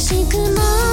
しくも